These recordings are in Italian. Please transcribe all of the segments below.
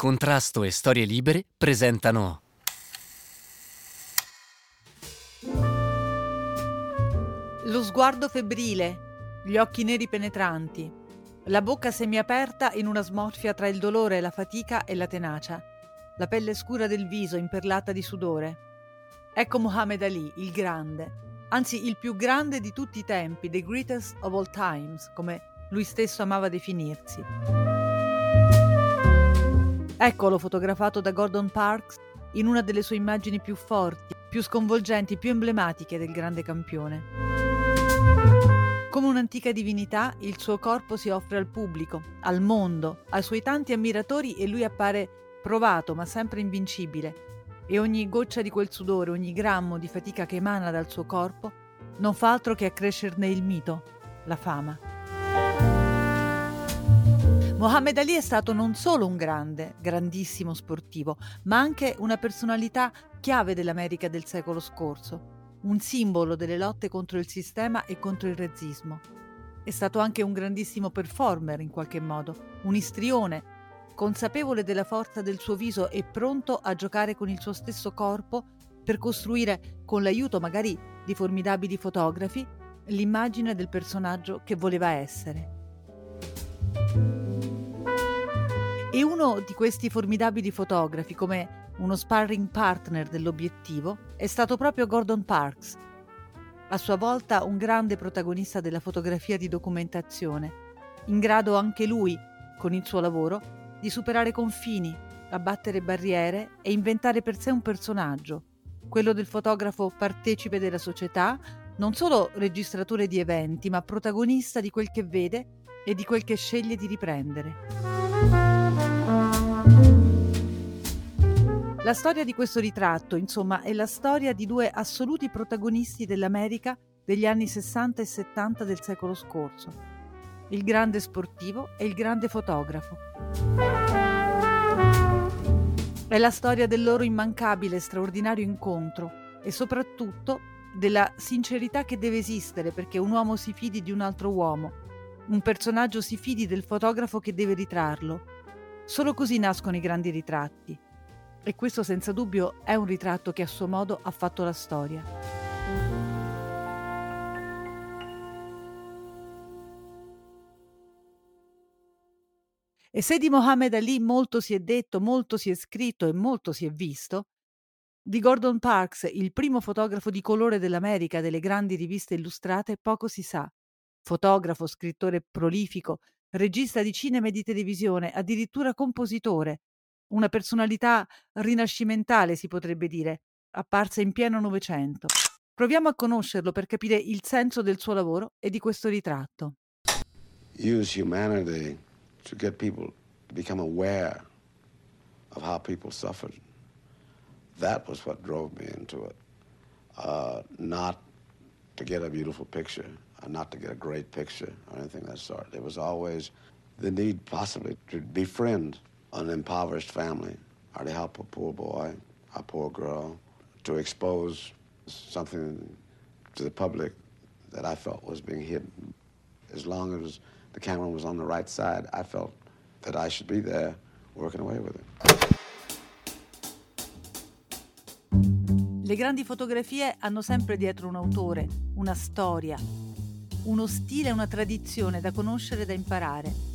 Contrasto e Storie Libere presentano Lo sguardo febbrile, gli occhi neri penetranti, la bocca semiaperta in una smorfia tra il dolore, la fatica e la tenacia, la pelle scura del viso imperlata di sudore. Ecco Muhammad Ali, il grande, anzi il più grande di tutti i tempi, the greatest of all times, come lui stesso amava definirsi. Eccolo fotografato da Gordon Parks in una delle sue immagini più forti, più sconvolgenti, più emblematiche del grande campione. Come un'antica divinità, il suo corpo si offre al pubblico, al mondo, ai suoi tanti ammiratori e lui appare provato ma sempre invincibile. E ogni goccia di quel sudore, ogni grammo di fatica che emana dal suo corpo, non fa altro che accrescerne il mito, la fama. Mohammed Ali è stato non solo un grande, grandissimo sportivo, ma anche una personalità chiave dell'America del secolo scorso, un simbolo delle lotte contro il sistema e contro il razzismo. È stato anche un grandissimo performer in qualche modo, un istrione, consapevole della forza del suo viso e pronto a giocare con il suo stesso corpo per costruire, con l'aiuto magari di formidabili fotografi, l'immagine del personaggio che voleva essere. E uno di questi formidabili fotografi, come uno sparring partner dell'obiettivo, è stato proprio Gordon Parks, a sua volta un grande protagonista della fotografia di documentazione, in grado anche lui, con il suo lavoro, di superare confini, abbattere barriere e inventare per sé un personaggio, quello del fotografo partecipe della società, non solo registratore di eventi, ma protagonista di quel che vede e di quel che sceglie di riprendere. La storia di questo ritratto, insomma, è la storia di due assoluti protagonisti dell'America degli anni 60 e 70 del secolo scorso, il grande sportivo e il grande fotografo. È la storia del loro immancabile e straordinario incontro e soprattutto della sincerità che deve esistere perché un uomo si fidi di un altro uomo, un personaggio si fidi del fotografo che deve ritrarlo. Solo così nascono i grandi ritratti e questo senza dubbio è un ritratto che a suo modo ha fatto la storia. E se di Mohammed Ali molto si è detto, molto si è scritto e molto si è visto, di Gordon Parks, il primo fotografo di colore dell'America delle grandi riviste illustrate, poco si sa. Fotografo, scrittore prolifico, regista di cinema e di televisione, addirittura compositore, una personalità rinascimentale, si potrebbe dire, apparsa in pieno Novecento. Proviamo a conoscerlo per capire il senso del suo lavoro e di questo ritratto. Use humanity to get people to become aware of how people suffered. That was what drove me into it. Uh, not to get a beautiful picture, or not to get a great picture or anything of that sort. It was always the need possibly to befriend an impoverished family or to help a poor boy, a poor girl, to expose something to the public that I felt was being hidden. As long as the camera was on the right side, I felt that I should be there working away with it. Le grandi fotografie hanno sempre dietro un autore, una storia, uno stile una tradizione da conoscere e da imparare.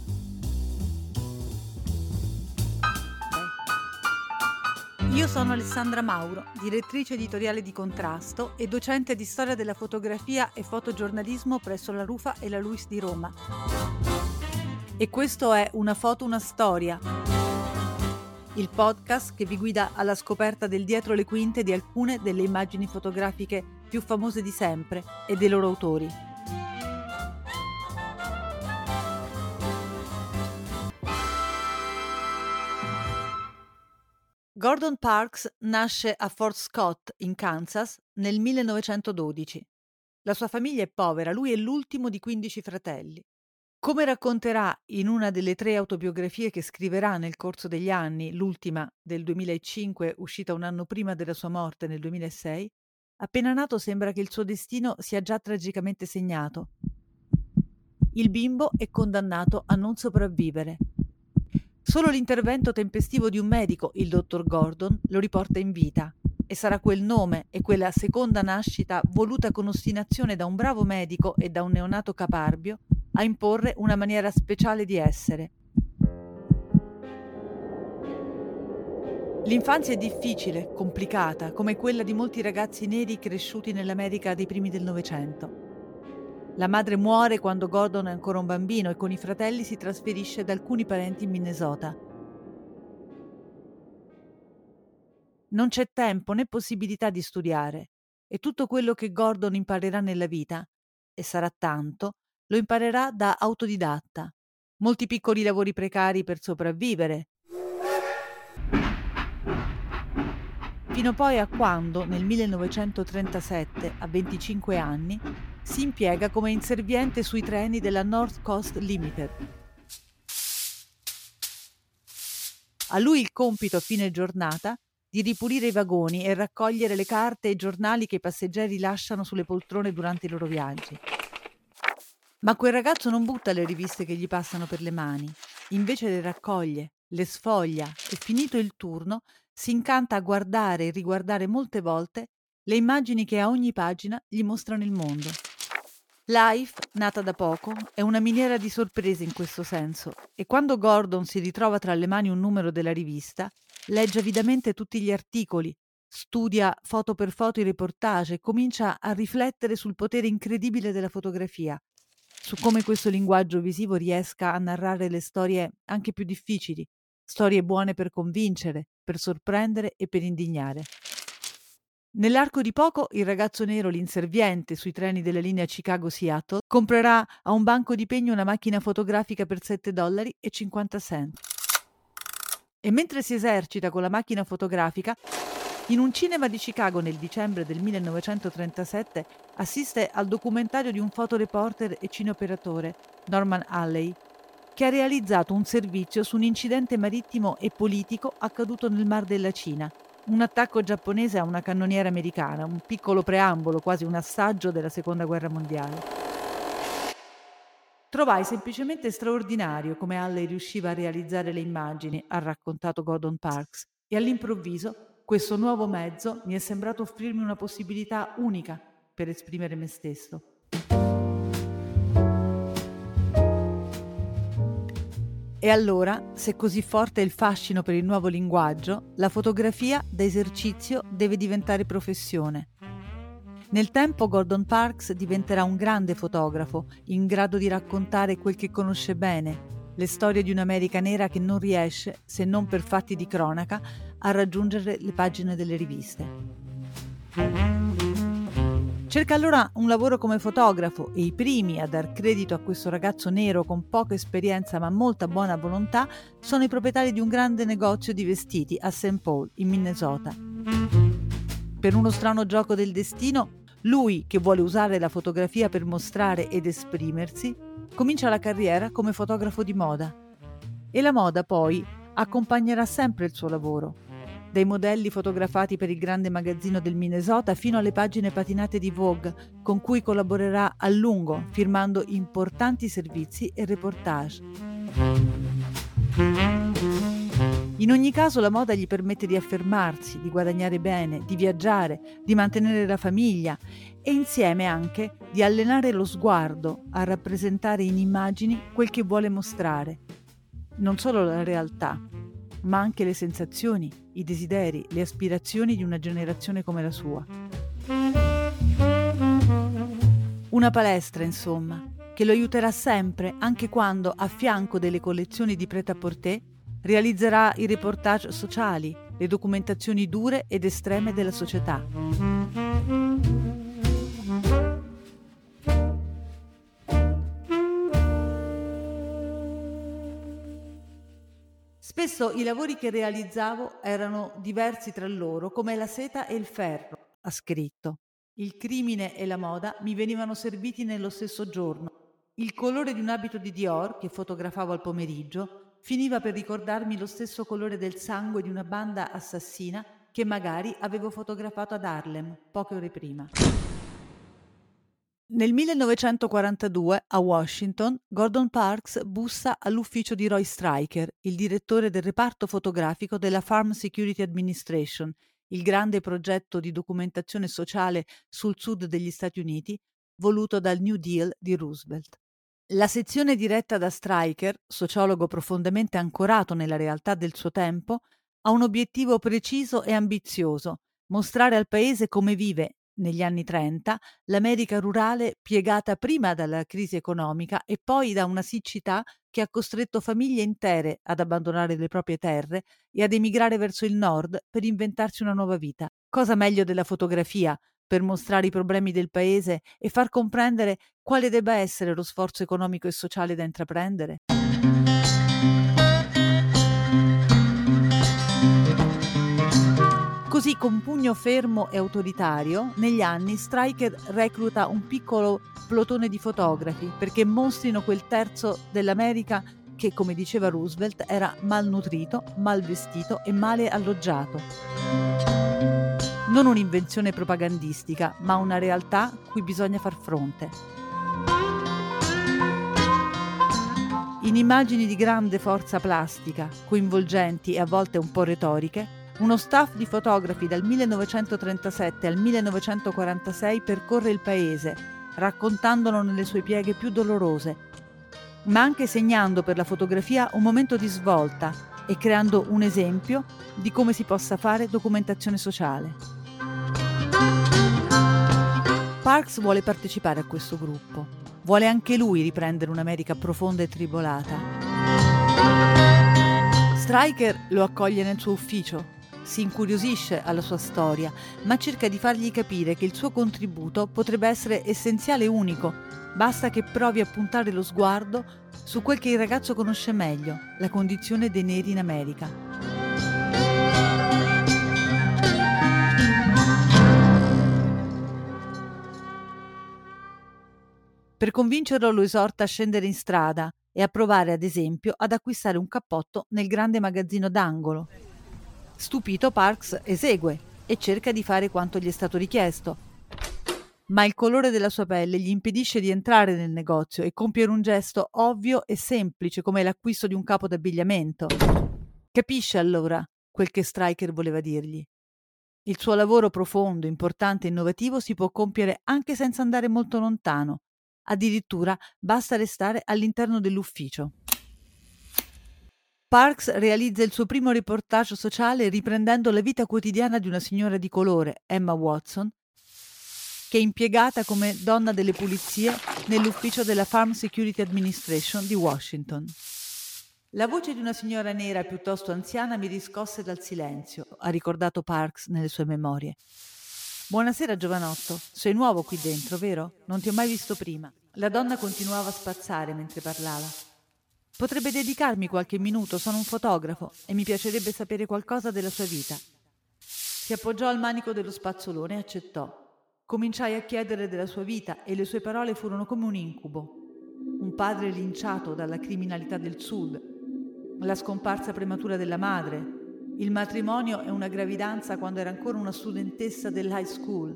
Io sono Alessandra Mauro, direttrice editoriale di Contrasto e docente di storia della fotografia e fotogiornalismo presso la Rufa e la Luis di Roma. E questo è Una foto, una storia, il podcast che vi guida alla scoperta del dietro le quinte di alcune delle immagini fotografiche più famose di sempre e dei loro autori. Gordon Parks nasce a Fort Scott, in Kansas, nel 1912. La sua famiglia è povera, lui è l'ultimo di 15 fratelli. Come racconterà in una delle tre autobiografie che scriverà nel corso degli anni, l'ultima del 2005, uscita un anno prima della sua morte nel 2006, appena nato sembra che il suo destino sia già tragicamente segnato. Il bimbo è condannato a non sopravvivere Solo l'intervento tempestivo di un medico, il dottor Gordon, lo riporta in vita e sarà quel nome e quella seconda nascita voluta con ostinazione da un bravo medico e da un neonato caparbio a imporre una maniera speciale di essere. L'infanzia è difficile, complicata, come quella di molti ragazzi neri cresciuti nell'America dei primi del Novecento. La madre muore quando Gordon è ancora un bambino e con i fratelli si trasferisce da alcuni parenti in Minnesota. Non c'è tempo né possibilità di studiare e tutto quello che Gordon imparerà nella vita, e sarà tanto, lo imparerà da autodidatta. Molti piccoli lavori precari per sopravvivere. Fino poi a quando, nel 1937, a 25 anni, si impiega come inserviente sui treni della North Coast Limited. A lui il compito a fine giornata di ripulire i vagoni e raccogliere le carte e i giornali che i passeggeri lasciano sulle poltrone durante i loro viaggi. Ma quel ragazzo non butta le riviste che gli passano per le mani, invece le raccoglie, le sfoglia e finito il turno si incanta a guardare e riguardare molte volte le immagini che a ogni pagina gli mostrano il mondo. Life, nata da poco, è una miniera di sorprese in questo senso e quando Gordon si ritrova tra le mani un numero della rivista, legge avidamente tutti gli articoli, studia foto per foto i reportage e comincia a riflettere sul potere incredibile della fotografia, su come questo linguaggio visivo riesca a narrare le storie anche più difficili, storie buone per convincere, per sorprendere e per indignare. Nell'arco di poco il ragazzo nero, l'inserviente sui treni della linea Chicago-Seattle, comprerà a un banco di pegno una macchina fotografica per 7 dollari e 50 cent. E mentre si esercita con la macchina fotografica, in un cinema di Chicago nel dicembre del 1937 assiste al documentario di un fotoreporter e cineoperatore, Norman Alley, che ha realizzato un servizio su un incidente marittimo e politico accaduto nel Mar della Cina – un attacco giapponese a una cannoniera americana, un piccolo preambolo, quasi un assaggio della Seconda Guerra Mondiale. Trovai semplicemente straordinario come Halley riusciva a realizzare le immagini, ha raccontato Gordon Parks, e all'improvviso questo nuovo mezzo mi è sembrato offrirmi una possibilità unica per esprimere me stesso. E allora, se così forte è il fascino per il nuovo linguaggio, la fotografia da esercizio deve diventare professione. Nel tempo Gordon Parks diventerà un grande fotografo, in grado di raccontare quel che conosce bene, le storie di un'America nera che non riesce, se non per fatti di cronaca, a raggiungere le pagine delle riviste. Cerca allora un lavoro come fotografo e i primi a dar credito a questo ragazzo nero con poca esperienza ma molta buona volontà sono i proprietari di un grande negozio di vestiti a St. Paul, in Minnesota. Per uno strano gioco del destino, lui, che vuole usare la fotografia per mostrare ed esprimersi, comincia la carriera come fotografo di moda. E la moda poi accompagnerà sempre il suo lavoro dai modelli fotografati per il grande magazzino del Minnesota fino alle pagine patinate di Vogue, con cui collaborerà a lungo, firmando importanti servizi e reportage. In ogni caso la moda gli permette di affermarsi, di guadagnare bene, di viaggiare, di mantenere la famiglia e insieme anche di allenare lo sguardo a rappresentare in immagini quel che vuole mostrare. Non solo la realtà, ma anche le sensazioni, i desideri, le aspirazioni di una generazione come la sua. Una palestra, insomma, che lo aiuterà sempre, anche quando, a fianco delle collezioni di prêt-à-porter, realizzerà i reportage sociali, le documentazioni dure ed estreme della società. Spesso i lavori che realizzavo erano diversi tra loro, come la seta e il ferro, ha scritto. Il crimine e la moda mi venivano serviti nello stesso giorno. Il colore di un abito di Dior, che fotografavo al pomeriggio, finiva per ricordarmi lo stesso colore del sangue di una banda assassina che magari avevo fotografato ad Harlem poche ore prima. Nel 1942 a Washington, Gordon Parks bussa all'ufficio di Roy Stryker, il direttore del reparto fotografico della Farm Security Administration, il grande progetto di documentazione sociale sul sud degli Stati Uniti voluto dal New Deal di Roosevelt. La sezione diretta da Stryker, sociologo profondamente ancorato nella realtà del suo tempo, ha un obiettivo preciso e ambizioso, mostrare al paese come vive, negli anni 30, l'America rurale piegata prima dalla crisi economica e poi da una siccità che ha costretto famiglie intere ad abbandonare le proprie terre e ad emigrare verso il nord per inventarsi una nuova vita. Cosa meglio della fotografia, per mostrare i problemi del paese e far comprendere quale debba essere lo sforzo economico e sociale da intraprendere. Così, con pugno fermo e autoritario, negli anni Stryker recluta un piccolo plotone di fotografi perché mostrino quel terzo dell'America che, come diceva Roosevelt, era malnutrito, mal vestito e male alloggiato non un'invenzione propagandistica, ma una realtà cui bisogna far fronte. In immagini di grande forza plastica, coinvolgenti e a volte un po' retoriche, uno staff di fotografi dal 1937 al 1946 percorre il paese, raccontandolo nelle sue pieghe più dolorose, ma anche segnando per la fotografia un momento di svolta e creando un esempio di come si possa fare documentazione sociale. Parks vuole partecipare a questo gruppo. Vuole anche lui riprendere un'America profonda e tribolata. Stryker lo accoglie nel suo ufficio, si incuriosisce alla sua storia, ma cerca di fargli capire che il suo contributo potrebbe essere essenziale e unico. Basta che provi a puntare lo sguardo su quel che il ragazzo conosce meglio, la condizione dei neri in America. Per convincerlo lo esorta a scendere in strada e a provare, ad esempio, ad acquistare un cappotto nel grande magazzino d'angolo. Stupito, Parks esegue e cerca di fare quanto gli è stato richiesto. Ma il colore della sua pelle gli impedisce di entrare nel negozio e compiere un gesto ovvio e semplice come l'acquisto di un capo d'abbigliamento. Capisce allora quel che Striker voleva dirgli. Il suo lavoro profondo, importante e innovativo si può compiere anche senza andare molto lontano, Addirittura basta restare all'interno dell'ufficio. Parks realizza il suo primo reportage sociale riprendendo la vita quotidiana di una signora di colore, Emma Watson, che è impiegata come donna delle pulizie nell'ufficio della Farm Security Administration di Washington. La voce di una signora nera piuttosto anziana mi riscosse dal silenzio, ha ricordato Parks nelle sue memorie. Buonasera giovanotto, sei nuovo qui dentro, vero? Non ti ho mai visto prima. La donna continuava a spazzare mentre parlava. Potrebbe dedicarmi qualche minuto, sono un fotografo e mi piacerebbe sapere qualcosa della sua vita. Si appoggiò al manico dello spazzolone e accettò. Cominciai a chiedere della sua vita e le sue parole furono come un incubo. Un padre linciato dalla criminalità del sud, la scomparsa prematura della madre, il matrimonio e una gravidanza quando era ancora una studentessa dell'high school.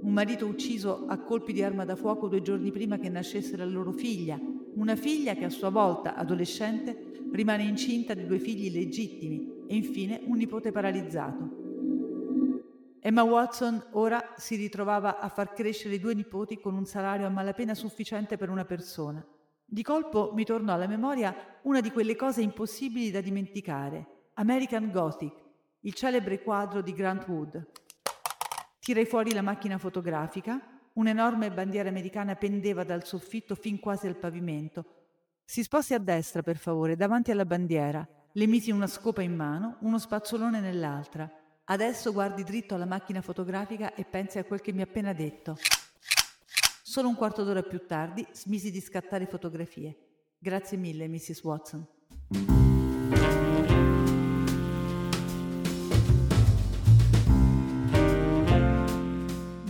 Un marito ucciso a colpi di arma da fuoco due giorni prima che nascesse la loro figlia. Una figlia che a sua volta, adolescente, rimane incinta di due figli legittimi e infine un nipote paralizzato. Emma Watson ora si ritrovava a far crescere due nipoti con un salario a malapena sufficiente per una persona. Di colpo mi tornò alla memoria una di quelle cose impossibili da dimenticare, American Gothic, il celebre quadro di Grant Wood. Tirai fuori la macchina fotografica, un'enorme bandiera americana pendeva dal soffitto fin quasi al pavimento. Si sposti a destra, per favore, davanti alla bandiera. Le misi una scopa in mano, uno spazzolone nell'altra. Adesso guardi dritto alla macchina fotografica e pensi a quel che mi ha appena detto. Solo un quarto d'ora più tardi smisi di scattare fotografie. Grazie mille, Mrs. Watson.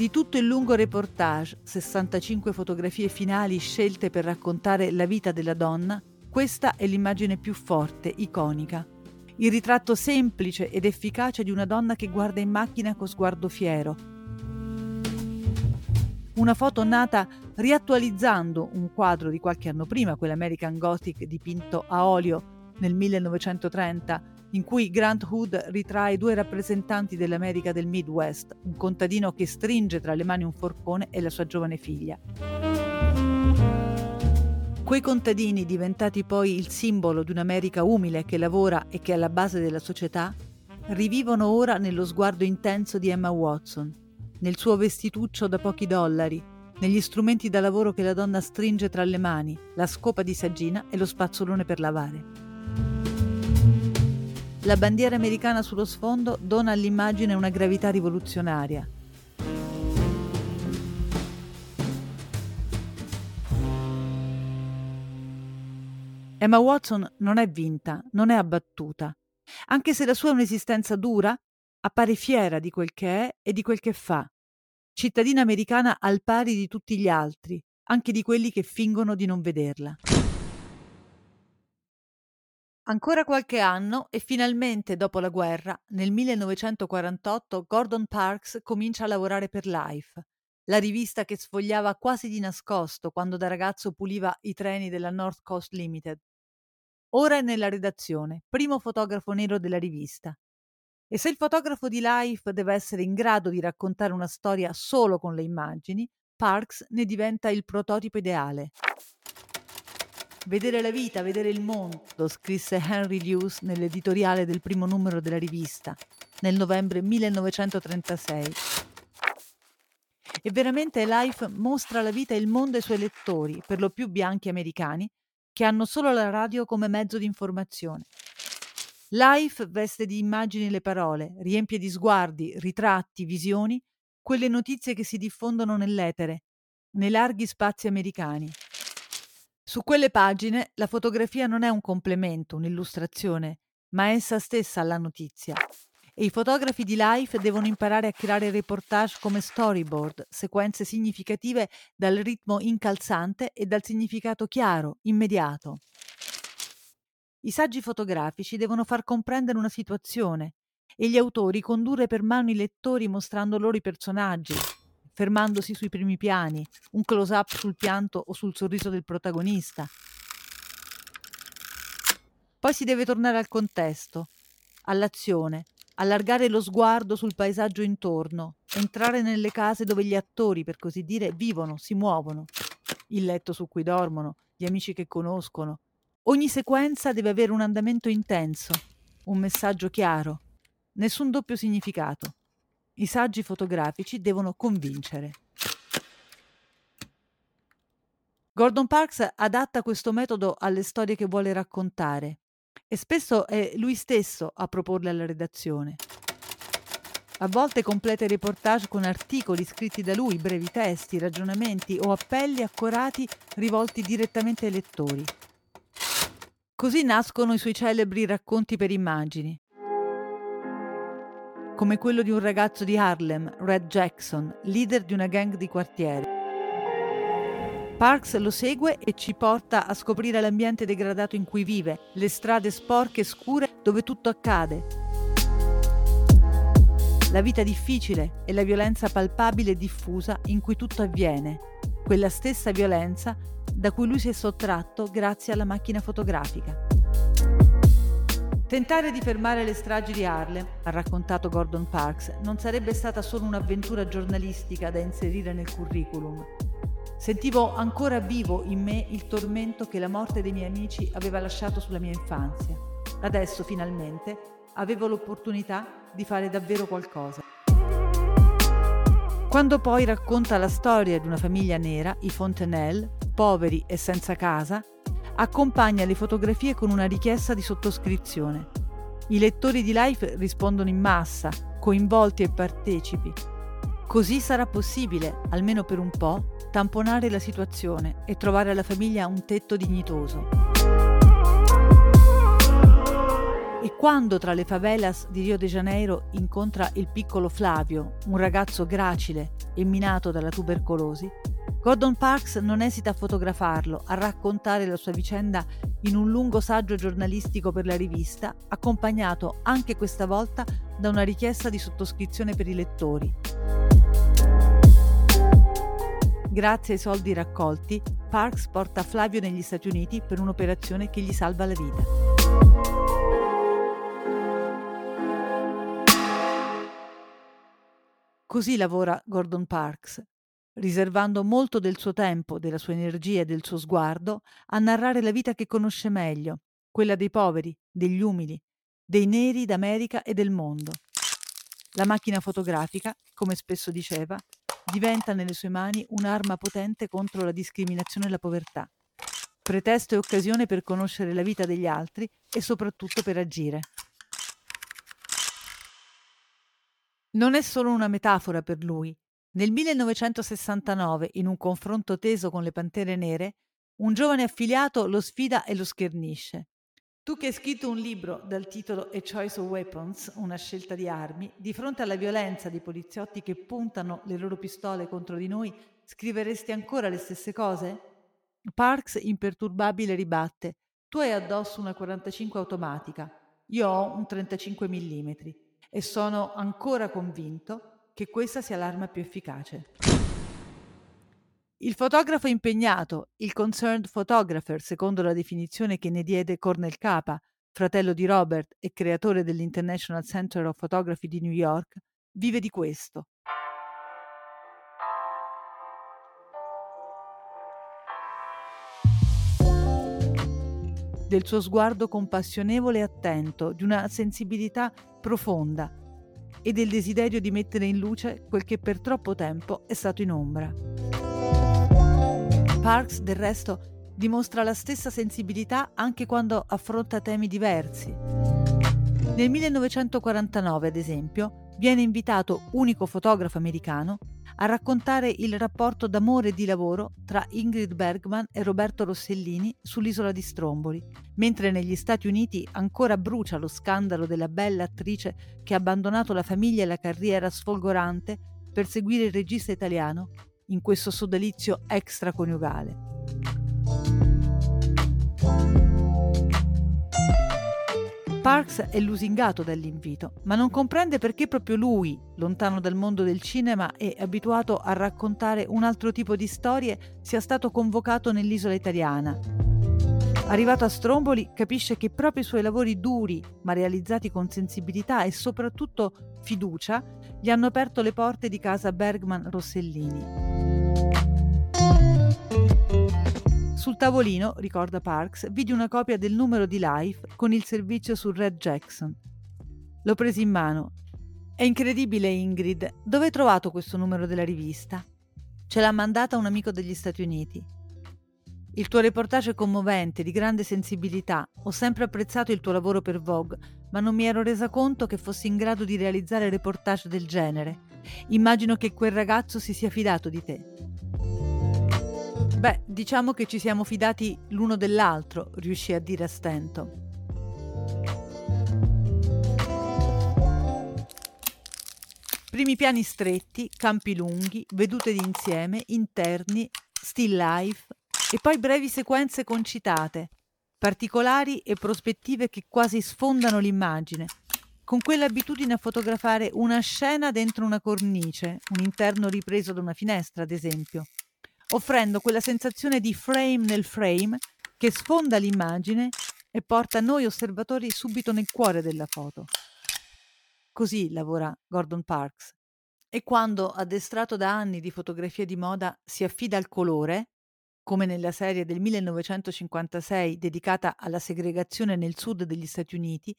Di tutto il lungo reportage, 65 fotografie finali scelte per raccontare la vita della donna, questa è l'immagine più forte, iconica. Il ritratto semplice ed efficace di una donna che guarda in macchina con sguardo fiero. una foto nata riattualizzando un quadro di qualche anno prima, quell'American Gothic dipinto a olio nel 1930, in cui Grant Hood ritrae due rappresentanti dell'America del Midwest, un contadino che stringe tra le mani un forcone e la sua giovane figlia. Quei contadini, diventati poi il simbolo di un'America umile che lavora e che è alla base della società, rivivono ora nello sguardo intenso di Emma Watson, nel suo vestituccio da pochi dollari, negli strumenti da lavoro che la donna stringe tra le mani, la scopa di saggina e lo spazzolone per lavare. La bandiera americana sullo sfondo dona all'immagine una gravità rivoluzionaria. Emma Watson non è vinta, non è abbattuta. Anche se la sua è un'esistenza dura, appare fiera di quel che è e di quel che fa. Cittadina americana al pari di tutti gli altri, anche di quelli che fingono di non vederla. Ancora qualche anno e finalmente dopo la guerra, nel 1948, Gordon Parks comincia a lavorare per Life, la rivista che sfogliava quasi di nascosto quando da ragazzo puliva i treni della North Coast Limited. Ora è nella redazione, primo fotografo nero della rivista. E se il fotografo di Life deve essere in grado di raccontare una storia solo con le immagini, Parks ne diventa il prototipo ideale. Vedere la vita, vedere il mondo, scrisse Henry Lewis nell'editoriale del primo numero della rivista, nel novembre 1936. E veramente Life mostra la vita e il mondo ai suoi lettori, per lo più bianchi americani, che hanno solo la radio come mezzo di informazione. Life veste di immagini le parole, riempie di sguardi, ritratti, visioni, quelle notizie che si diffondono nell'etere, nei larghi spazi americani. Su quelle pagine la fotografia non è un complemento, un'illustrazione, ma è essa stessa la notizia. E i fotografi di Life devono imparare a creare reportage come storyboard, sequenze significative dal ritmo incalzante e dal significato chiaro, immediato. I saggi fotografici devono far comprendere una situazione e gli autori condurre per mano i lettori mostrando loro i personaggi, fermandosi sui primi piani, un close-up sul pianto o sul sorriso del protagonista. Poi si deve tornare al contesto, all'azione, allargare lo sguardo sul paesaggio intorno, entrare nelle case dove gli attori, per così dire, vivono, si muovono, il letto su cui dormono, gli amici che conoscono, Ogni sequenza deve avere un andamento intenso, un messaggio chiaro, nessun doppio significato. I saggi fotografici devono convincere. Gordon Parks adatta questo metodo alle storie che vuole raccontare e spesso è lui stesso a proporle alla redazione. A volte completa i reportage con articoli scritti da lui, brevi testi, ragionamenti o appelli accorati rivolti direttamente ai lettori. Così nascono i suoi celebri racconti per immagini, come quello di un ragazzo di Harlem, Red Jackson, leader di una gang di quartiere. Parks lo segue e ci porta a scoprire l'ambiente degradato in cui vive, le strade sporche e scure dove tutto accade. La vita difficile e la violenza palpabile e diffusa in cui tutto avviene, quella stessa violenza da cui lui si è sottratto grazie alla macchina fotografica. Tentare di fermare le stragi di Harlem, ha raccontato Gordon Parks, non sarebbe stata solo un'avventura giornalistica da inserire nel curriculum. Sentivo ancora vivo in me il tormento che la morte dei miei amici aveva lasciato sulla mia infanzia. Adesso, finalmente, avevo l'opportunità di fare davvero qualcosa. Quando poi racconta la storia di una famiglia nera, i Fontenelle, poveri e senza casa, accompagna le fotografie con una richiesta di sottoscrizione. I lettori di Life rispondono in massa, coinvolti e partecipi. Così sarà possibile, almeno per un po', tamponare la situazione e trovare alla famiglia un tetto dignitoso. E quando tra le favelas di Rio de Janeiro incontra il piccolo Flavio, un ragazzo gracile e minato dalla tubercolosi, Gordon Parks non esita a fotografarlo, a raccontare la sua vicenda in un lungo saggio giornalistico per la rivista, accompagnato anche questa volta da una richiesta di sottoscrizione per i lettori. Grazie ai soldi raccolti, Parks porta Flavio negli Stati Uniti per un'operazione che gli salva la vita. Così lavora Gordon Parks, riservando molto del suo tempo, della sua energia e del suo sguardo a narrare la vita che conosce meglio, quella dei poveri, degli umili, dei neri d'America e del mondo. La macchina fotografica, come spesso diceva, diventa nelle sue mani un'arma potente contro la discriminazione e la povertà, pretesto e occasione per conoscere la vita degli altri e soprattutto per agire. Non è solo una metafora per lui. Nel 1969, in un confronto teso con le Pantere Nere, un giovane affiliato lo sfida e lo schernisce. Tu che hai scritto un libro dal titolo A Choice of Weapons, una scelta di armi, di fronte alla violenza dei poliziotti che puntano le loro pistole contro di noi, scriveresti ancora le stesse cose? Parks, imperturbabile, ribatte. Tu hai addosso una 45 automatica, io ho un 35 mm e sono ancora convinto che questa sia l'arma più efficace. Il fotografo impegnato, il concerned photographer, secondo la definizione che ne diede Cornel Capa, fratello di Robert e creatore dell'International Center of Photography di New York, vive di questo. Del suo sguardo compassionevole e attento, di una sensibilità profonda e del desiderio di mettere in luce quel che per troppo tempo è stato in ombra. Parks, del resto, dimostra la stessa sensibilità anche quando affronta temi diversi. Nel 1949, ad esempio, viene invitato, unico fotografo americano, a raccontare il rapporto d'amore e di lavoro tra Ingrid Bergman e Roberto Rossellini sull'isola di Stromboli, mentre negli Stati Uniti ancora brucia lo scandalo della bella attrice che ha abbandonato la famiglia e la carriera sfolgorante per seguire il regista italiano in questo sodalizio extraconiugale. Parks è lusingato dall'invito, ma non comprende perché proprio lui, lontano dal mondo del cinema e abituato a raccontare un altro tipo di storie, sia stato convocato nell'isola italiana. Arrivato a Stromboli, capisce che proprio i suoi lavori duri, ma realizzati con sensibilità e soprattutto fiducia, gli hanno aperto le porte di casa Bergman Rossellini. Tavolino, ricorda Parks, vidi una copia del numero di Life con il servizio su Red Jackson. L'ho preso in mano. È incredibile, Ingrid. Dove hai trovato questo numero della rivista? Ce l'ha mandata un amico degli Stati Uniti. Il tuo reportage è commovente, di grande sensibilità. Ho sempre apprezzato il tuo lavoro per Vogue, ma non mi ero resa conto che fossi in grado di realizzare reportage del genere. Immagino che quel ragazzo si sia fidato di te. Beh, diciamo che ci siamo fidati l'uno dell'altro, riuscì a dire a stento. Primi piani stretti, campi lunghi, vedute d'insieme, interni, still life e poi brevi sequenze concitate, particolari e prospettive che quasi sfondano l'immagine, con quell'abitudine a fotografare una scena dentro una cornice, un interno ripreso da una finestra, ad esempio offrendo quella sensazione di frame nel frame che sfonda l'immagine e porta noi osservatori subito nel cuore della foto. Così lavora Gordon Parks. E quando, addestrato da anni di fotografia di moda, si affida al colore, come nella serie del 1956 dedicata alla segregazione nel sud degli Stati Uniti,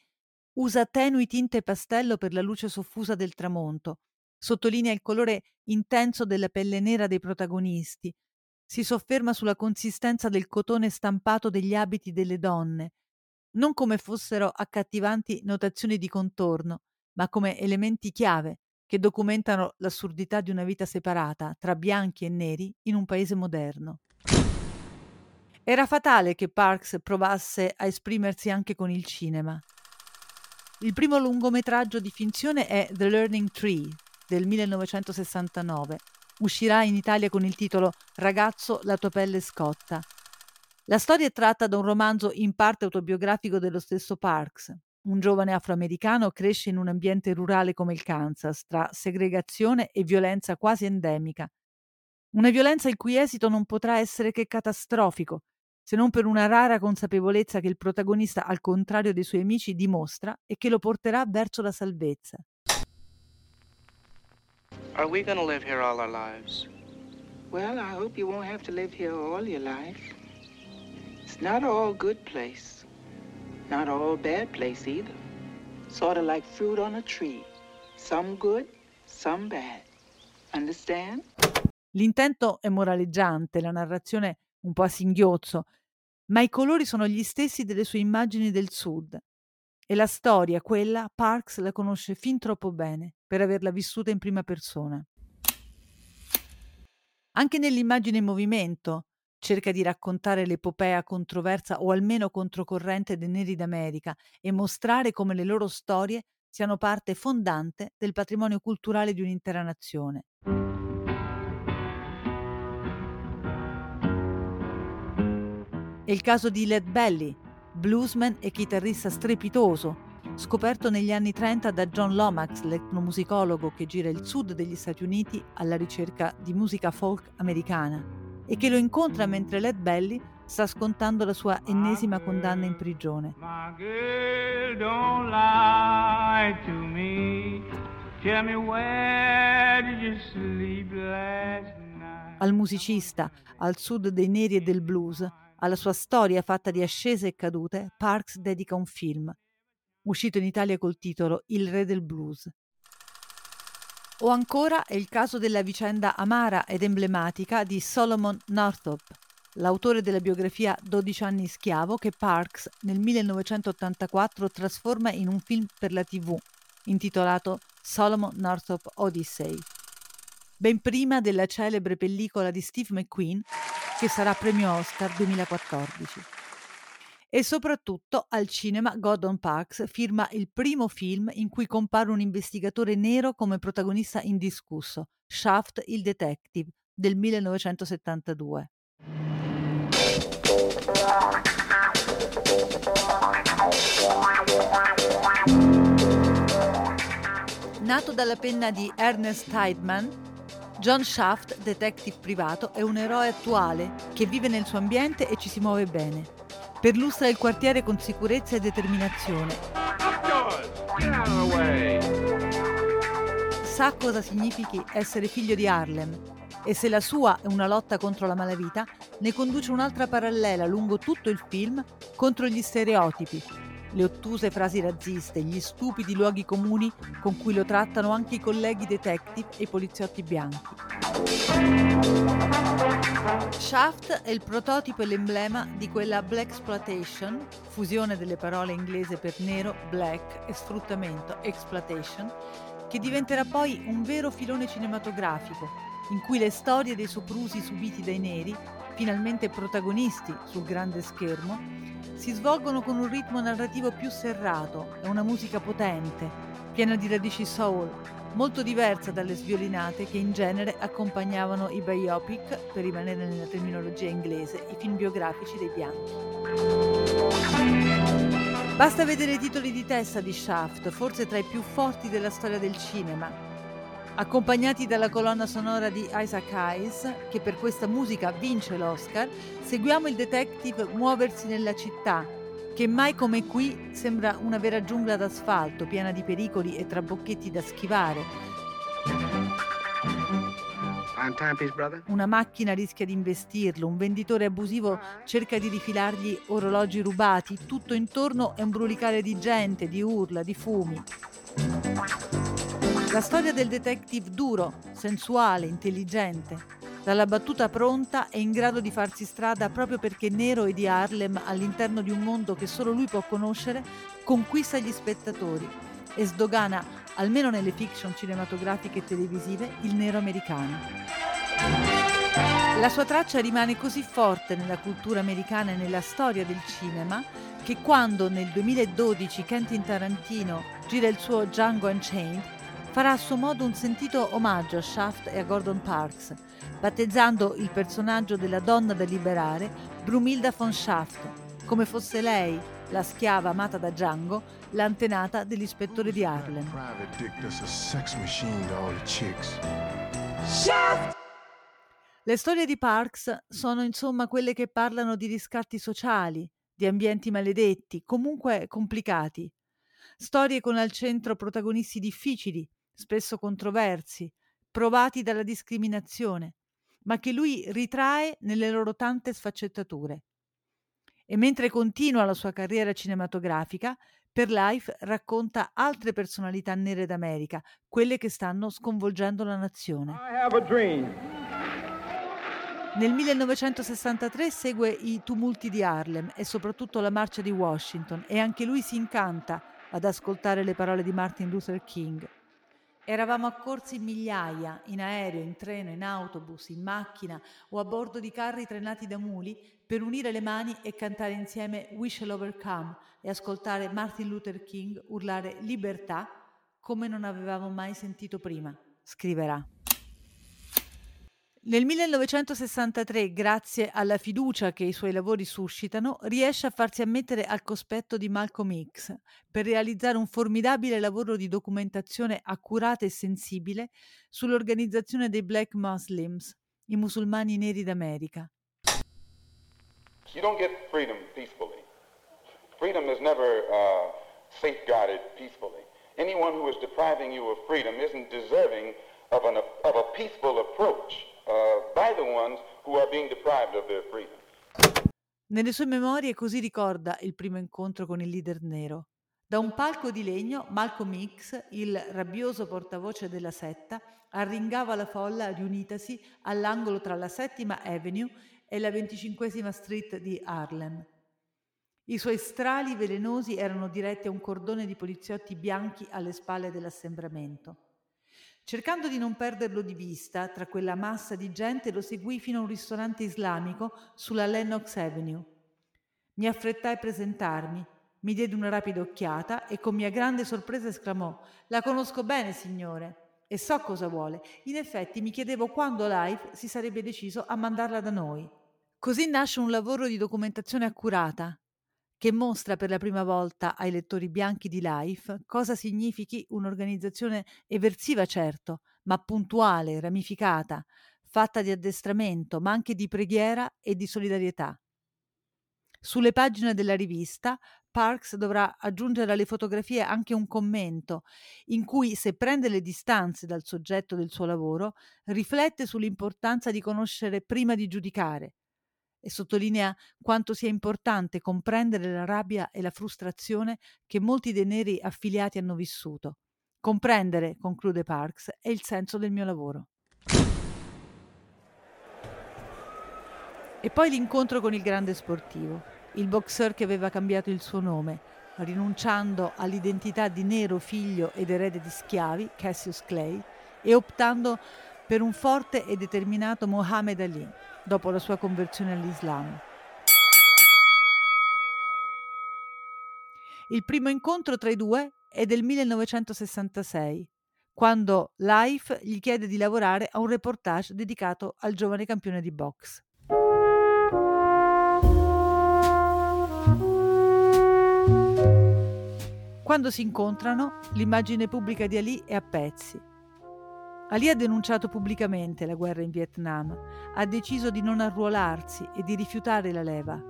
usa tenui tinte pastello per la luce soffusa del tramonto, sottolinea il colore intenso della pelle nera dei protagonisti, si sofferma sulla consistenza del cotone stampato degli abiti delle donne, non come fossero accattivanti notazioni di contorno, ma come elementi chiave che documentano l'assurdità di una vita separata tra bianchi e neri in un paese moderno. Era fatale che Parks provasse a esprimersi anche con il cinema. Il primo lungometraggio di finzione è The Learning Tree del 1969, uscirà in Italia con il titolo Ragazzo, la tua pelle scotta. La storia è tratta da un romanzo in parte autobiografico dello stesso Parks. Un giovane afroamericano cresce in un ambiente rurale come il Kansas, tra segregazione e violenza quasi endemica. Una violenza il cui esito non potrà essere che catastrofico, se non per una rara consapevolezza che il protagonista, al contrario dei suoi amici, dimostra e che lo porterà verso la salvezza. Are we gonna live here all our lives? Well, I hope you won't have to live here all your life. It's not all good place. Not all bad place either. Sort of like fruit on a tree. Some good, some bad. Understand? L'intento è moraleggiante, la narrazione un po' a singhiozzo, ma i colori sono gli stessi delle sue immagini del sud. E la storia, quella, Parks la conosce fin troppo bene per averla vissuta in prima persona. Anche nell'immagine in movimento cerca di raccontare l'epopea controversa o almeno controcorrente dei neri d'America e mostrare come le loro storie siano parte fondante del patrimonio culturale di un'intera nazione. È il caso di Led Belly, bluesman e chitarrista strepitoso, scoperto negli anni 30 da John Lomax, l'etnomusicologo che gira il sud degli Stati Uniti alla ricerca di musica folk americana, e che lo incontra mentre Led Belly sta scontando la sua ennesima condanna in prigione. Al musicista, al sud dei neri e del blues, alla sua storia fatta di ascese e cadute, Parks dedica un film, uscito in Italia col titolo Il re del blues. O ancora è il caso della vicenda amara ed emblematica di Solomon Northup, l'autore della biografia 12 anni schiavo che Parks nel 1984 trasforma in un film per la TV intitolato Solomon Northup Odyssey, ben prima della celebre pellicola di Steve McQueen che sarà premio Oscar 2014. E soprattutto al cinema Gordon Parks firma il primo film in cui compare un investigatore nero come protagonista indiscusso, Shaft il Detective, del 1972. Nato dalla penna di Ernest Tideman, John Shaft, detective privato, è un eroe attuale che vive nel suo ambiente e ci si muove bene. Perlustra il quartiere con sicurezza e determinazione. Sa cosa significhi essere figlio di Harlem e se la sua è una lotta contro la malavita, ne conduce un'altra parallela lungo tutto il film contro gli stereotipi, le ottuse frasi razziste, gli stupidi luoghi comuni con cui lo trattano anche i colleghi detective e i poliziotti bianchi. Shaft è il prototipo e l'emblema di quella black exploitation, fusione delle parole inglese per nero, black e sfruttamento, exploitation, che diventerà poi un vero filone cinematografico, in cui le storie dei soprusi subiti dai neri, finalmente protagonisti sul grande schermo, si svolgono con un ritmo narrativo più serrato e una musica potente, piena di radici soul, molto diversa dalle sviolinate che in genere accompagnavano i biopic, per rimanere nella terminologia inglese, i film biografici dei bianchi. Basta vedere i titoli di testa di Shaft, forse tra i più forti della storia del cinema, Accompagnati dalla colonna sonora di Isaac Hayes, che per questa musica vince l'Oscar, seguiamo il detective muoversi nella città, che mai come qui sembra una vera giungla d'asfalto, piena di pericoli e trabocchetti da schivare. Una macchina rischia di investirlo, un venditore abusivo cerca di rifilargli orologi rubati, tutto intorno è un brulicare di gente, di urla, di fumi. La storia del detective duro, sensuale, intelligente, dalla battuta pronta e in grado di farsi strada proprio perché nero e di Harlem all'interno di un mondo che solo lui può conoscere, conquista gli spettatori e sdogana, almeno nelle fiction cinematografiche e televisive, il nero americano. La sua traccia rimane così forte nella cultura americana e nella storia del cinema che quando nel 2012 Quentin Tarantino gira il suo Django Unchained farà a suo modo un sentito omaggio a Shaft e a Gordon Parks, battezzando il personaggio della donna da liberare Brumilda von Shaft, come fosse lei, la schiava amata da Django, l'antenata dell'ispettore di Harlem. Le storie di Parks sono insomma quelle che parlano di riscatti sociali, di ambienti maledetti, comunque complicati. Storie con al centro protagonisti difficili, spesso controversi, provati dalla discriminazione, ma che lui ritrae nelle loro tante sfaccettature. E mentre continua la sua carriera cinematografica, per Life racconta altre personalità nere d'America, quelle che stanno sconvolgendo la nazione. Nel 1963 segue i tumulti di Harlem e soprattutto la marcia di Washington e anche lui si incanta ad ascoltare le parole di Martin Luther King. Eravamo accorsi in migliaia, in aereo, in treno, in autobus, in macchina o a bordo di carri trainati da muli per unire le mani e cantare insieme We Shall Overcome e ascoltare Martin Luther King urlare libertà come non avevamo mai sentito prima, scriverà. Nel 1963, grazie alla fiducia che i suoi lavori suscitano, riesce a farsi ammettere al cospetto di Malcolm X per realizzare un formidabile lavoro di documentazione accurata e sensibile sull'organizzazione dei Black Muslims, i musulmani neri d'America. You don't get freedom peacefully. Freedom is never uh, safeguarded peacefully. Anyone who is depriving you of freedom isn't deserving of, an, of a peaceful approach uh, by the ones who are being deprived of their freedom. Nelle sue memorie così ricorda il primo incontro con il leader nero. Da un palco di legno, Malcolm X, il rabbioso portavoce della setta, arringava la folla riunitasi all'angolo tra la Settima Avenue e la 25 Street di Harlem. I suoi strali velenosi erano diretti a un cordone di poliziotti bianchi alle spalle dell'assembramento. Cercando di non perderlo di vista, tra quella massa di gente lo seguì fino a un ristorante islamico sulla Lennox Avenue. Mi affrettai a presentarmi, mi diede una rapida occhiata e con mia grande sorpresa esclamò La conosco bene, signore, e so cosa vuole. In effetti mi chiedevo quando Life si sarebbe deciso a mandarla da noi. Così nasce un lavoro di documentazione accurata, che mostra per la prima volta ai lettori bianchi di Life cosa significhi un'organizzazione eversiva, certo, ma puntuale, ramificata, fatta di addestramento, ma anche di preghiera e di solidarietà. Sulle pagine della rivista, Parks dovrà aggiungere alle fotografie anche un commento in cui, se prende le distanze dal soggetto del suo lavoro, riflette sull'importanza di conoscere prima di giudicare, e sottolinea quanto sia importante comprendere la rabbia e la frustrazione che molti dei neri affiliati hanno vissuto. Comprendere, conclude Parks, è il senso del mio lavoro. E poi l'incontro con il grande sportivo, il boxer che aveva cambiato il suo nome, rinunciando all'identità di nero figlio ed erede di schiavi, Cassius Clay, e optando per un forte e determinato Muhammad Ali, dopo la sua conversione all'Islam. Il primo incontro tra i due è del 1966, quando Life gli chiede di lavorare a un reportage dedicato al giovane campione di box. Quando si incontrano, l'immagine pubblica di Ali è a pezzi Ali ha denunciato pubblicamente la guerra in Vietnam, ha deciso di non arruolarsi e di rifiutare la leva.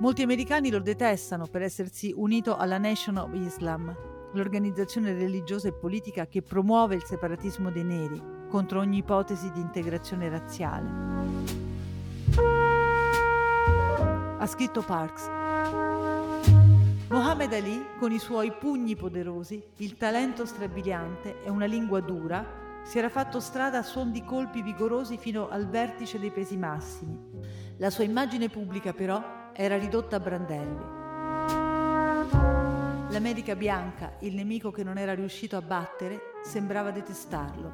Molti americani lo detestano per essersi unito alla Nation of Islam, l'organizzazione religiosa e politica che promuove il separatismo dei neri contro ogni ipotesi di integrazione razziale. Ha scritto Parks. Mohammed Ali, con i suoi pugni poderosi, il talento strabiliante e una lingua dura, si era fatto strada a suon di colpi vigorosi fino al vertice dei pesi massimi. La sua immagine pubblica però era ridotta a brandelli. L'America bianca, il nemico che non era riuscito a battere, sembrava detestarlo.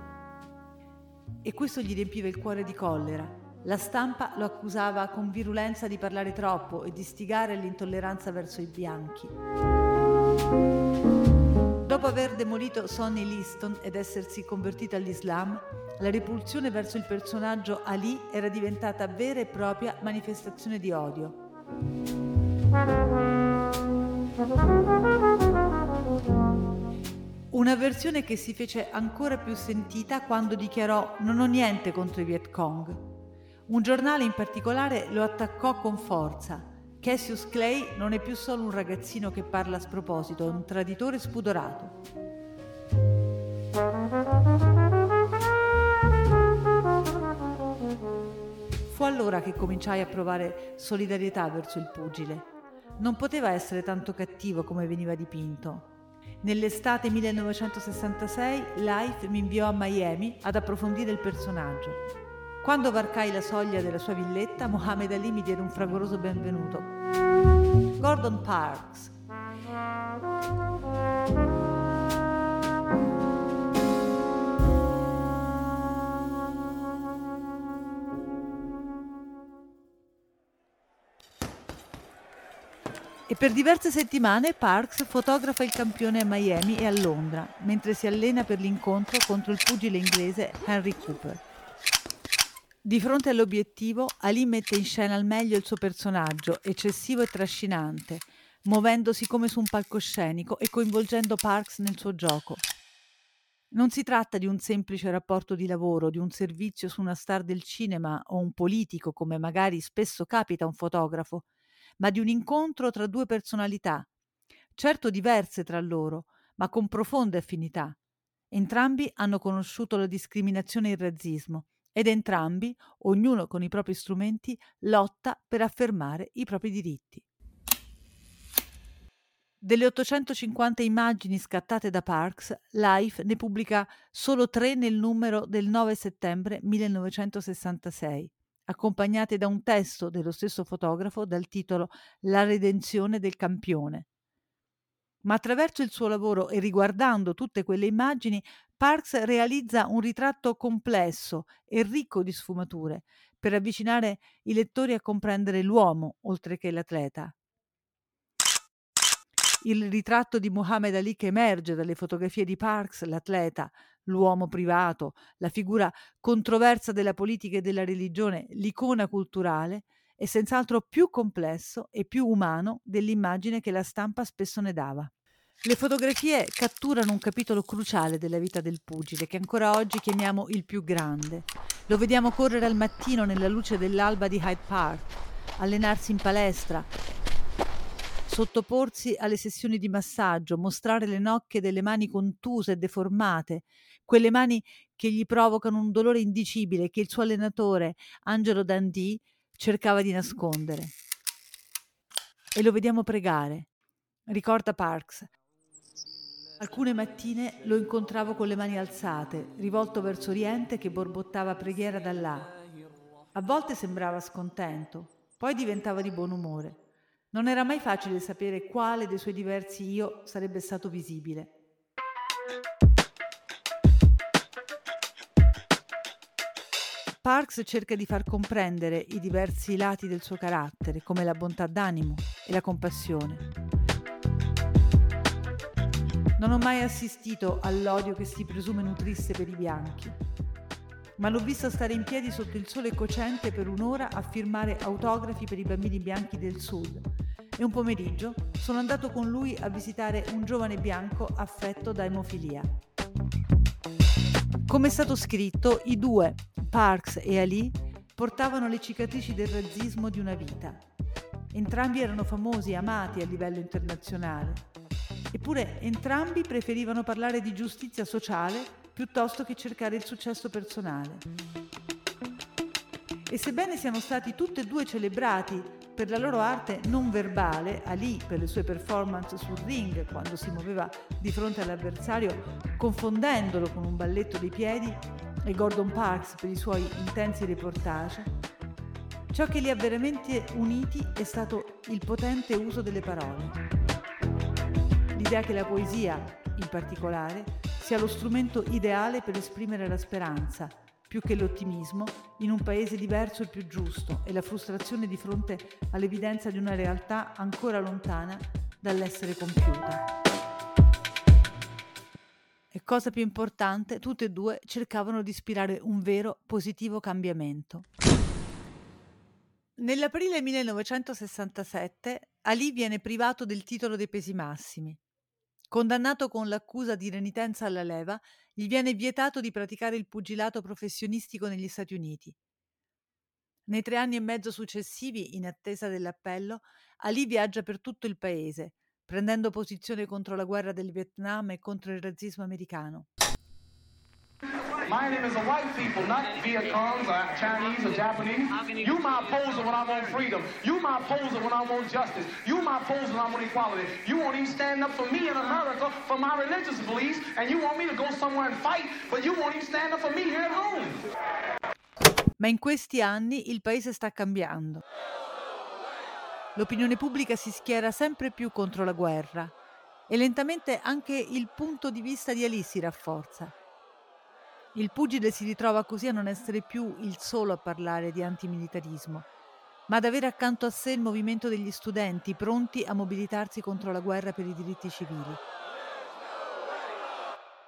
E questo gli riempiva il cuore di collera. La stampa lo accusava con virulenza di parlare troppo e di stigare l'intolleranza verso i bianchi. Dopo aver demolito Sonny Liston ed essersi convertito all'Islam, la repulsione verso il personaggio Ali era diventata vera e propria manifestazione di odio. Una versione che si fece ancora più sentita quando dichiarò non ho niente contro i Viet Cong. Un giornale in particolare lo attaccò con forza. Cassius Clay non è più solo un ragazzino che parla a sproposito, è un traditore spudorato. Fu allora che cominciai a provare solidarietà verso il pugile. Non poteva essere tanto cattivo come veniva dipinto. Nell'estate 1966 Life mi inviò a Miami ad approfondire il personaggio. Quando varcai la soglia della sua villetta, Mohammed Ali mi diede un fragoroso benvenuto. Gordon Parks. E per diverse settimane Parks fotografa il campione a Miami e a Londra, mentre si allena per l'incontro contro il pugile inglese Henry Cooper. Di fronte all'obiettivo, Ali mette in scena al meglio il suo personaggio, eccessivo e trascinante, muovendosi come su un palcoscenico e coinvolgendo Parks nel suo gioco. Non si tratta di un semplice rapporto di lavoro, di un servizio su una star del cinema o un politico, come magari spesso capita a un fotografo, ma di un incontro tra due personalità, certo diverse tra loro, ma con profonde affinità. Entrambi hanno conosciuto la discriminazione e il razzismo ed entrambi, ognuno con i propri strumenti, lotta per affermare i propri diritti. Delle 850 immagini scattate da Parks, Life ne pubblica solo tre nel numero del 9 settembre 1966 accompagnate da un testo dello stesso fotografo dal titolo La redenzione del campione. Ma attraverso il suo lavoro e riguardando tutte quelle immagini, Parks realizza un ritratto complesso e ricco di sfumature per avvicinare i lettori a comprendere l'uomo oltre che l'atleta. Il ritratto di Muhammad Ali che emerge dalle fotografie di Parks, l'atleta, l'uomo privato, la figura controversa della politica e della religione, l'icona culturale, è senz'altro più complesso e più umano dell'immagine che la stampa spesso ne dava. Le fotografie catturano un capitolo cruciale della vita del pugile, che ancora oggi chiamiamo il più grande. Lo vediamo correre al mattino nella luce dell'alba di Hyde Park, allenarsi in palestra, sottoporsi alle sessioni di massaggio, mostrare le nocche delle mani contuse e deformate, quelle mani che gli provocano un dolore indicibile che il suo allenatore, Angelo Dandì, cercava di nascondere. E lo vediamo pregare. Ricorda Parks. Alcune mattine lo incontravo con le mani alzate, rivolto verso Oriente che borbottava preghiera da là. A volte sembrava scontento, poi diventava di buon umore. Non era mai facile sapere quale dei suoi diversi io sarebbe stato visibile. Parks cerca di far comprendere i diversi lati del suo carattere, come la bontà d'animo e la compassione. Non ho mai assistito all'odio che si presume nutrisse per i bianchi, ma l'ho visto stare in piedi sotto il sole cocente per un'ora a firmare autografi per i bambini bianchi del sud e un pomeriggio sono andato con lui a visitare un giovane bianco affetto da emofilia. Come è stato scritto, i due, Parks e Ali, portavano le cicatrici del razzismo di una vita. Entrambi erano famosi e amati a livello internazionale. Eppure entrambi preferivano parlare di giustizia sociale piuttosto che cercare il successo personale. E sebbene siano stati tutti e due celebrati per la loro arte non verbale, Ali per le sue performance sul ring quando si muoveva di fronte all'avversario confondendolo con un balletto dei piedi e Gordon Parks per i suoi intensi reportage, ciò che li ha veramente uniti è stato il potente uso delle parole. L'idea che la poesia, in particolare, sia lo strumento ideale per esprimere la speranza, più che l'ottimismo, in un paese diverso e più giusto e la frustrazione di fronte all'evidenza di una realtà ancora lontana dall'essere compiuta. E cosa più importante, tutte e due cercavano di ispirare un vero positivo cambiamento. Nell'aprile 1967 Ali viene privato del titolo dei pesi massimi. Condannato con l'accusa di renitenza alla leva, gli viene vietato di praticare il pugilato professionistico negli Stati Uniti. Nei tre anni e mezzo successivi, in attesa dell'appello, Ali viaggia per tutto il paese, prendendo posizione contro la guerra del Vietnam e contro il razzismo americano. My name is a white people, not Viet Congs or Chinese or Japanese. You my opposer when I want freedom. You my opposer when I want justice. You my opposer when I want equality. You won't even stand up for me in America for my religious beliefs, and you want me to go somewhere and fight, but you won't even stand up for me here at home. Ma in questi anni il paese sta cambiando. L'opinione pubblica si schiera sempre più contro la guerra e lentamente anche il punto di vista di Ali si rafforza. Il pugile si ritrova così a non essere più il solo a parlare di antimilitarismo, ma ad avere accanto a sé il movimento degli studenti pronti a mobilitarsi contro la guerra per i diritti civili.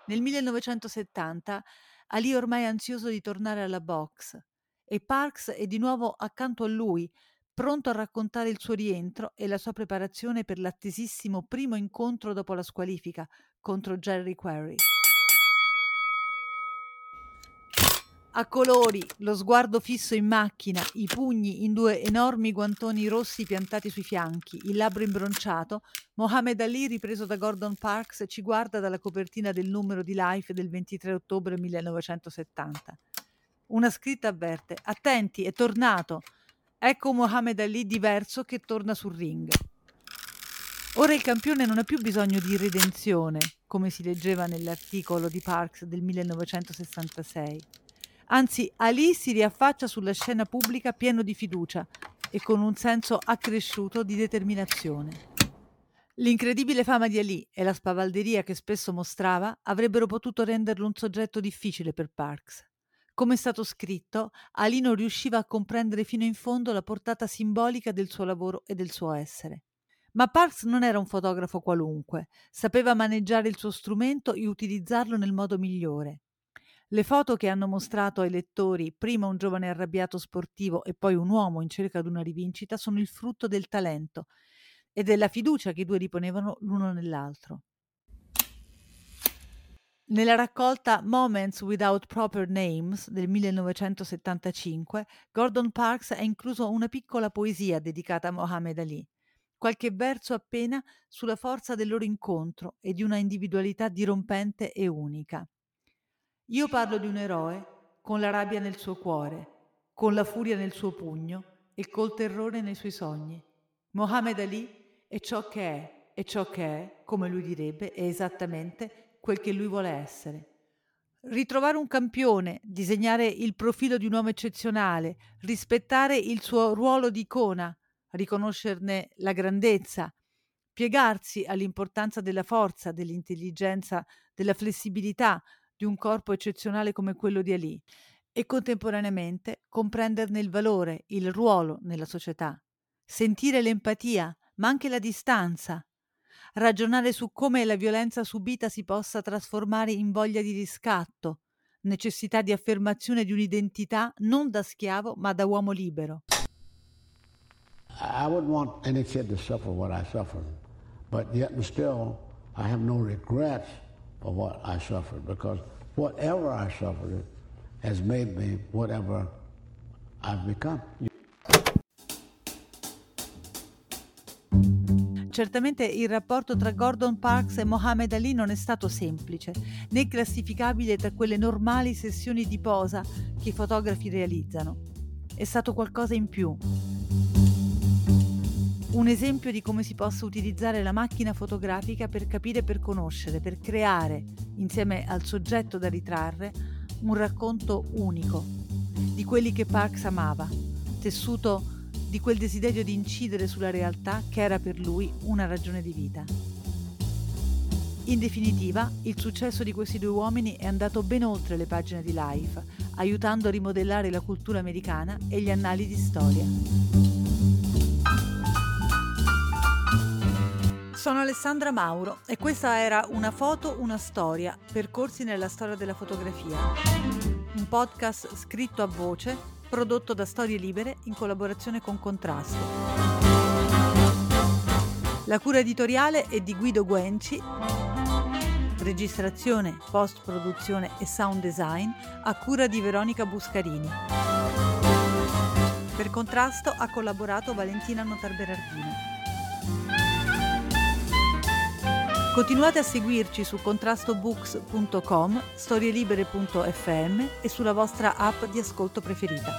Nel 1970 Ali è ormai ansioso di tornare alla box e Parks è di nuovo accanto a lui pronto a raccontare il suo rientro e la sua preparazione per l'attesissimo primo incontro dopo la squalifica contro Jerry Quarry. A colori, lo sguardo fisso in macchina, i pugni in due enormi guantoni rossi piantati sui fianchi, il labbro imbronciato, Mohammed Ali, ripreso da Gordon Parks, ci guarda dalla copertina del numero di Life del 23 ottobre 1970. Una scritta avverte: Attenti, è tornato! Ecco Mohammed Ali diverso che torna sul ring. Ora il campione non ha più bisogno di redenzione, come si leggeva nell'articolo di Parks del 1966. Anzi, Ali si riaffaccia sulla scena pubblica pieno di fiducia e con un senso accresciuto di determinazione. L'incredibile fama di Ali e la spavalderia che spesso mostrava avrebbero potuto renderlo un soggetto difficile per Parks. Come è stato scritto, Ali non riusciva a comprendere fino in fondo la portata simbolica del suo lavoro e del suo essere. Ma Parks non era un fotografo qualunque, sapeva maneggiare il suo strumento e utilizzarlo nel modo migliore. Le foto che hanno mostrato ai lettori prima un giovane arrabbiato sportivo e poi un uomo in cerca di una rivincita sono il frutto del talento e della fiducia che i due riponevano l'uno nell'altro. Nella raccolta Moments Without Proper Names del 1975, Gordon Parks ha incluso una piccola poesia dedicata a Mohammed Ali, qualche verso appena sulla forza del loro incontro e di una individualità dirompente e unica. Io parlo di un eroe con la rabbia nel suo cuore, con la furia nel suo pugno e col terrore nei suoi sogni. Mohammed Ali è ciò che è, e ciò che è, come lui direbbe, è esattamente quel che lui vuole essere. Ritrovare un campione, disegnare il profilo di un uomo eccezionale, rispettare il suo ruolo di icona, riconoscerne la grandezza, piegarsi all'importanza della forza, dell'intelligenza, della flessibilità di un corpo eccezionale come quello di Ali e contemporaneamente comprenderne il valore, il ruolo nella società, sentire l'empatia, ma anche la distanza, ragionare su come la violenza subita si possa trasformare in voglia di riscatto, necessità di affermazione di un'identità non da schiavo ma da uomo libero. I wouldn't want any kid to suffer what I suffered, but yet and still I have no regrets for what I suffered because whatever I suffered has made me whatever I've become. Certamente il rapporto tra Gordon Parks e Mohammed Ali non è stato semplice, né classificabile tra quelle normali sessioni di posa che i fotografi realizzano. È stato qualcosa in più. Un esempio di come si possa utilizzare la macchina fotografica per capire per conoscere, per creare, insieme al soggetto da ritrarre, un racconto unico, di quelli che Parks amava, tessuto di quel desiderio di incidere sulla realtà che era per lui una ragione di vita. In definitiva, il successo di questi due uomini è andato ben oltre le pagine di Life, aiutando a rimodellare la cultura americana e gli annali di storia. Sono Alessandra Mauro e questa era Una foto, una storia, percorsi nella storia della fotografia. Un podcast scritto a voce prodotto da Storie Libere in collaborazione con Contrasto. La cura editoriale è di Guido Guenci, registrazione, post-produzione e sound design a cura di Veronica Buscarini. Per contrasto ha collaborato Valentina Notarberardino. Continuate a seguirci su contrastobooks.com, storielibere.fm e sulla vostra app di ascolto preferita.